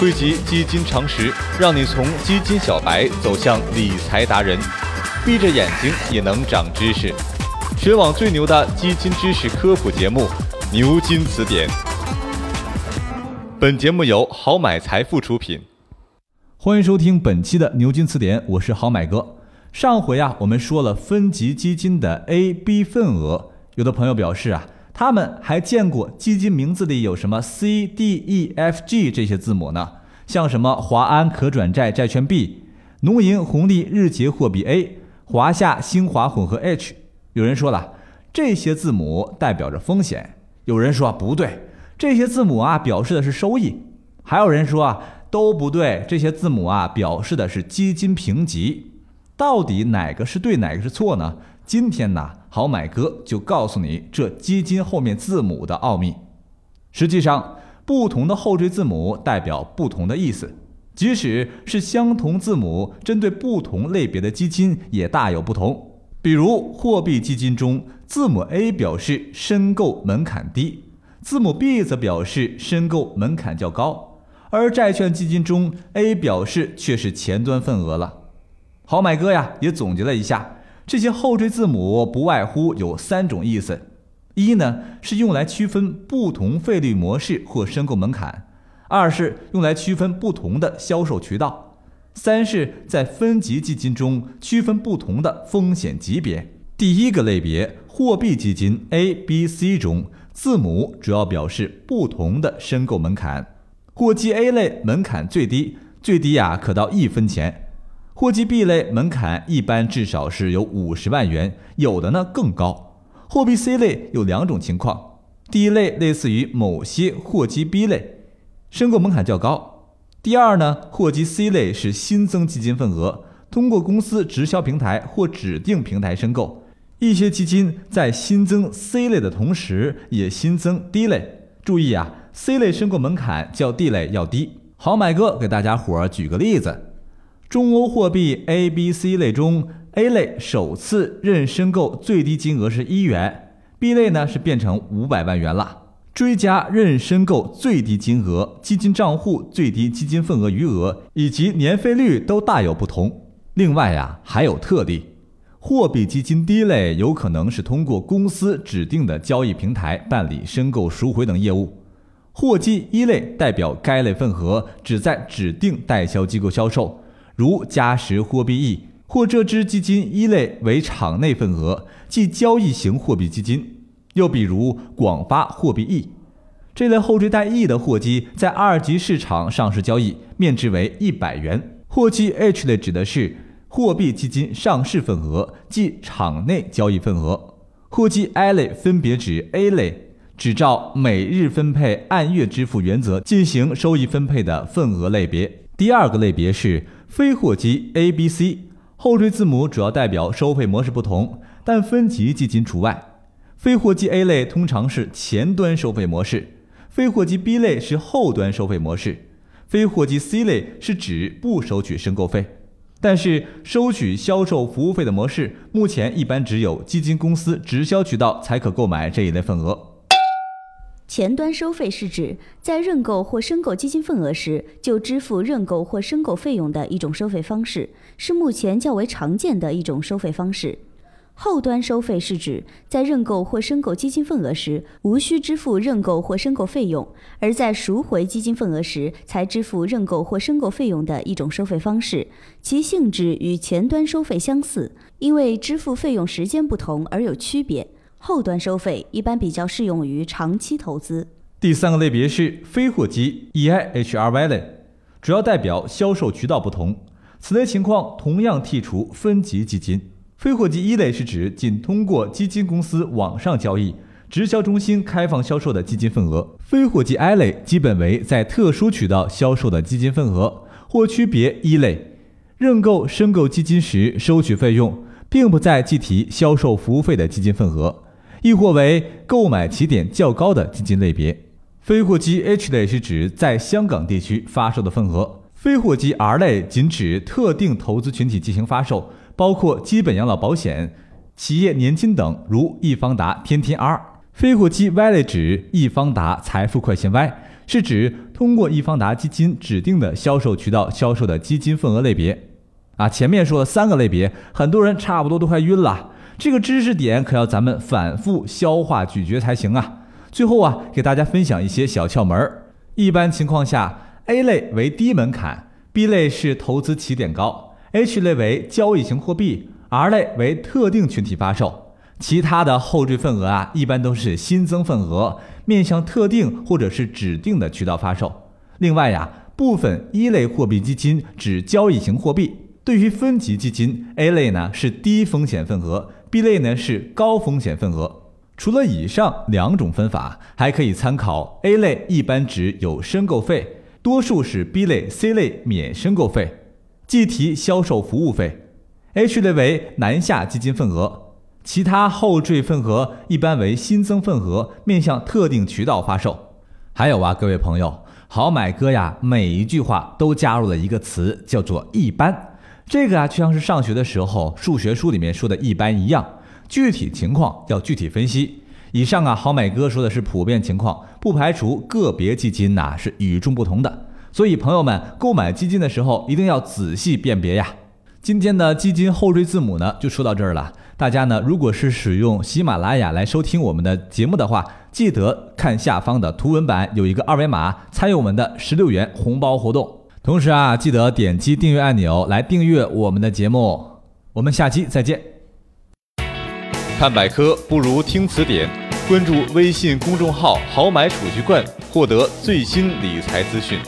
汇集基金常识，让你从基金小白走向理财达人，闭着眼睛也能长知识。全网最牛的基金知识科普节目《牛津词典》。本节目由好买财富出品。欢迎收听本期的牛津词典，我是好买哥。上回啊，我们说了分级基金的 A、B 份额，有的朋友表示啊。他们还见过基金名字里有什么 C、D、E、F、G 这些字母呢？像什么华安可转债债券 B、农银红利日结货币 A、华夏兴华混合 H。有人说了，这些字母代表着风险；有人说不对，这些字母啊表示的是收益；还有人说啊都不对，这些字母啊表示的是基金评级。到底哪个是对，哪个是错呢？今天呢，好买哥就告诉你这基金后面字母的奥秘。实际上，不同的后缀字母代表不同的意思，即使是相同字母，针对不同类别的基金也大有不同。比如，货币基金中，字母 A 表示申购门槛低，字母 B 则表示申购门槛较高。而债券基金中，A 表示却是前端份额了。好买哥呀，也总结了一下。这些后缀字母不外乎有三种意思：一呢是用来区分不同费率模式或申购门槛；二是用来区分不同的销售渠道；三是在分级基金中区分不同的风险级别。第一个类别货币基金 A、B、C 中，字母主要表示不同的申购门槛。货基 A 类门槛最低，最低呀可到一分钱。货基 B 类门槛一般至少是有五十万元，有的呢更高。货币 C 类有两种情况：第一类类似于某些货基 B 类，申购门槛较高；第二呢，货基 C 类是新增基金份额，通过公司直销平台或指定平台申购。一些基金在新增 C 类的同时，也新增 D 类。注意啊，C 类申购门槛较 D 类要低。好买哥给大家伙儿举个例子。中欧货币 A、B、C 类中，A 类首次认申购最低金额是一元，B 类呢是变成五百万元了。追加认申购最低金额、基金账户最低基金份额余额以及年费率都大有不同。另外呀，还有特例，货币基金 D 类有可能是通过公司指定的交易平台办理申购赎回等业务。货基一类代表该类份额只在指定代销机构销售。如嘉实货币 E 或这支基金一类为场内份额，即交易型货币基金；又比如广发货币 E 这类后缀带 E 的货基，在二级市场上市交易，面值为一百元。货基 H 类指的是货币基金上市份额，即场内交易份额。货基 I 类分别指 A 类，只照每日分配、按月支付原则进行收益分配的份额类别。第二个类别是。非货基 A、B、C 后缀字母主要代表收费模式不同，但分级基金除外。非货基 A 类通常是前端收费模式，非货基 B 类是后端收费模式，非货基 C 类是指不收取申购费，但是收取销售服务费的模式，目前一般只有基金公司直销渠道才可购买这一类份额。前端收费是指在认购或申购基金份额时就支付认购或申购费用的一种收费方式，是目前较为常见的一种收费方式。后端收费是指在认购或申购基金份额时无需支付认购或申购费用，而在赎回基金份额时才支付认购或申购费用的一种收费方式，其性质与前端收费相似，因为支付费用时间不同而有区别。后端收费一般比较适用于长期投资。第三个类别是非货基 EIHRY 类，主要代表销售渠道不同。此类情况同样剔除分级基金。非货基一类是指仅通过基金公司网上交易、直销中心开放销售的基金份额。非货基 I 类基本为在特殊渠道销售的基金份额，或区别一类，认购申购基金时收取费用，并不在计提销售服务费的基金份额。亦或为购买起点较高的基金类别，非货基 H 类是指在香港地区发售的份额，非货基 R 类仅指特定投资群体进行发售，包括基本养老保险、企业年金等，如易方达天天 R。非货基 Y 类指易方达财富快线 Y，是指通过易方达基金指定的销售渠道销售的基金份额类别。啊，前面说了三个类别，很多人差不多都快晕了。这个知识点可要咱们反复消化咀嚼才行啊。最后啊，给大家分享一些小窍门儿。一般情况下，A 类为低门槛，B 类是投资起点高，H 类为交易型货币，R 类为特定群体发售。其他的后缀份额啊，一般都是新增份额，面向特定或者是指定的渠道发售。另外呀，部分一类货币基金指交易型货币。对于分级基金，A 类呢是低风险份额，B 类呢是高风险份额。除了以上两种分法，还可以参考 A 类一般指有申购费，多数是 B 类、C 类免申购费，计提销售服务费。H 类为南下基金份额，其他后缀份额一般为新增份额，面向特定渠道发售。还有啊，各位朋友，好买哥呀，每一句话都加入了一个词，叫做一般。这个啊，就像是上学的时候数学书里面说的一般一样，具体情况要具体分析。以上啊，好买哥说的是普遍情况，不排除个别基金呐是与众不同的。所以朋友们购买基金的时候一定要仔细辨别呀。今天的基金后缀字母呢就说到这儿了。大家呢如果是使用喜马拉雅来收听我们的节目的话，记得看下方的图文版有一个二维码，参与我们的十六元红包活动。同时啊，记得点击订阅按钮来订阅我们的节目。我们下期再见。看百科不如听词典，关注微信公众号“好买储蓄罐”，获得最新理财资讯。